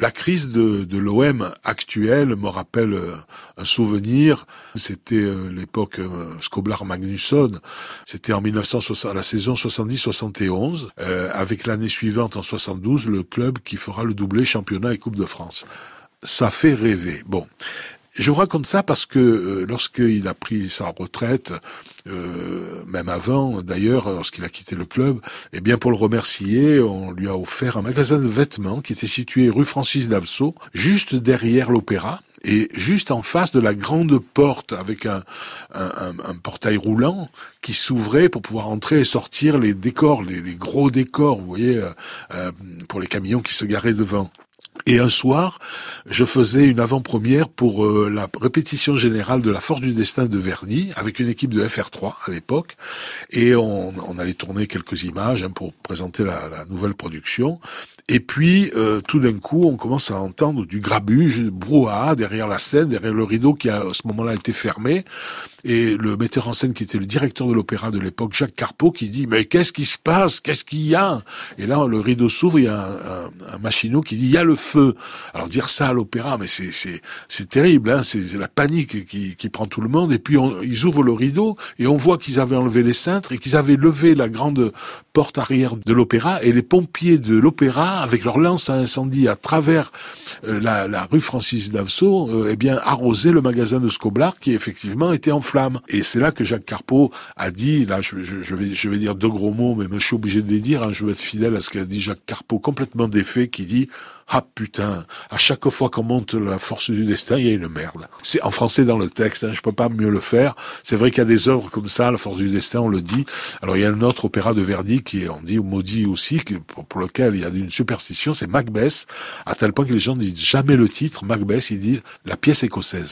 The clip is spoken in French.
La crise de, de l'OM actuelle me rappelle euh, un souvenir. C'était euh, l'époque euh, Skoblar-Magnusson. C'était en 1960, la saison 70-71, avec l'année suivante en 72 le club qui fera le doublé championnat et Coupe de France. Ça fait rêver. Bon, je vous raconte ça parce que euh, lorsqu'il a pris sa retraite, euh, même avant d'ailleurs, lorsqu'il a quitté le club, eh bien pour le remercier, on lui a offert un magasin de vêtements qui était situé rue Francis Davso, juste derrière l'opéra et juste en face de la grande porte avec un, portail roulant qui s'ouvrait pour pouvoir entrer et sortir les décors, les, les gros décors, vous voyez, euh, euh pour les camions qui se garaient devant. Et un soir, je faisais une avant-première pour euh, la répétition générale de La Force du Destin de Verdi, avec une équipe de FR3 à l'époque, et on, allait tourner quelques images hein, pour présenter la, nouvelle production. Et puis, euh, tout d'un coup, on commence à entendre du grabuge, du brouhaha derrière la scène, derrière le rideau qui a à ce moment-là été fermé. Et le metteur en scène qui était le directeur de l'opéra de l'époque, Jacques Carpeau, qui dit mais qu'est-ce qui se passe? Qu'est-ce qu'il y a? Et là, le rideau s'ouvre, il y a un, un, un, machinot qui dit il y a le feu. Alors dire ça à l'opéra, mais c'est terrible, hein c'est la panique qui, qui prend tout le monde. Et puis ils ouvrent le rideau et on voit qu'ils avaient enlevé les cintres et qu'ils avaient levé la grande porte arrière de l'opéra et les pompiers de l'opéra avec leur lance à incendie à travers euh, la, rue Francis Davso, euh, eh bien arrosaient le magasin de Scoblar qui effectivement était en flammes. Et c'est là que Jacques Carpeau a dit, là je, vais, je vais dire deux gros mots, mais je suis obligé de les dire, hein, je veux être fidèle à ce qu'a dit Jacques Carpeau, complètement défait, qui dit ah putain, à chaque fois qu'on monte la force du destin, il y a une merde. C'est en français dans le texte, hein, je peux pas mieux le faire. C'est vrai qu'il y a des œuvres comme ça, la force du destin, on le dit. Alors il y a un autre opéra de Verdi qui est, on dit, maudit aussi, pour, pour lequel il y a une superstition, c'est Macbeth, à tel point que les gens ne disent jamais le titre, Macbeth, ils disent la pièce écossaise.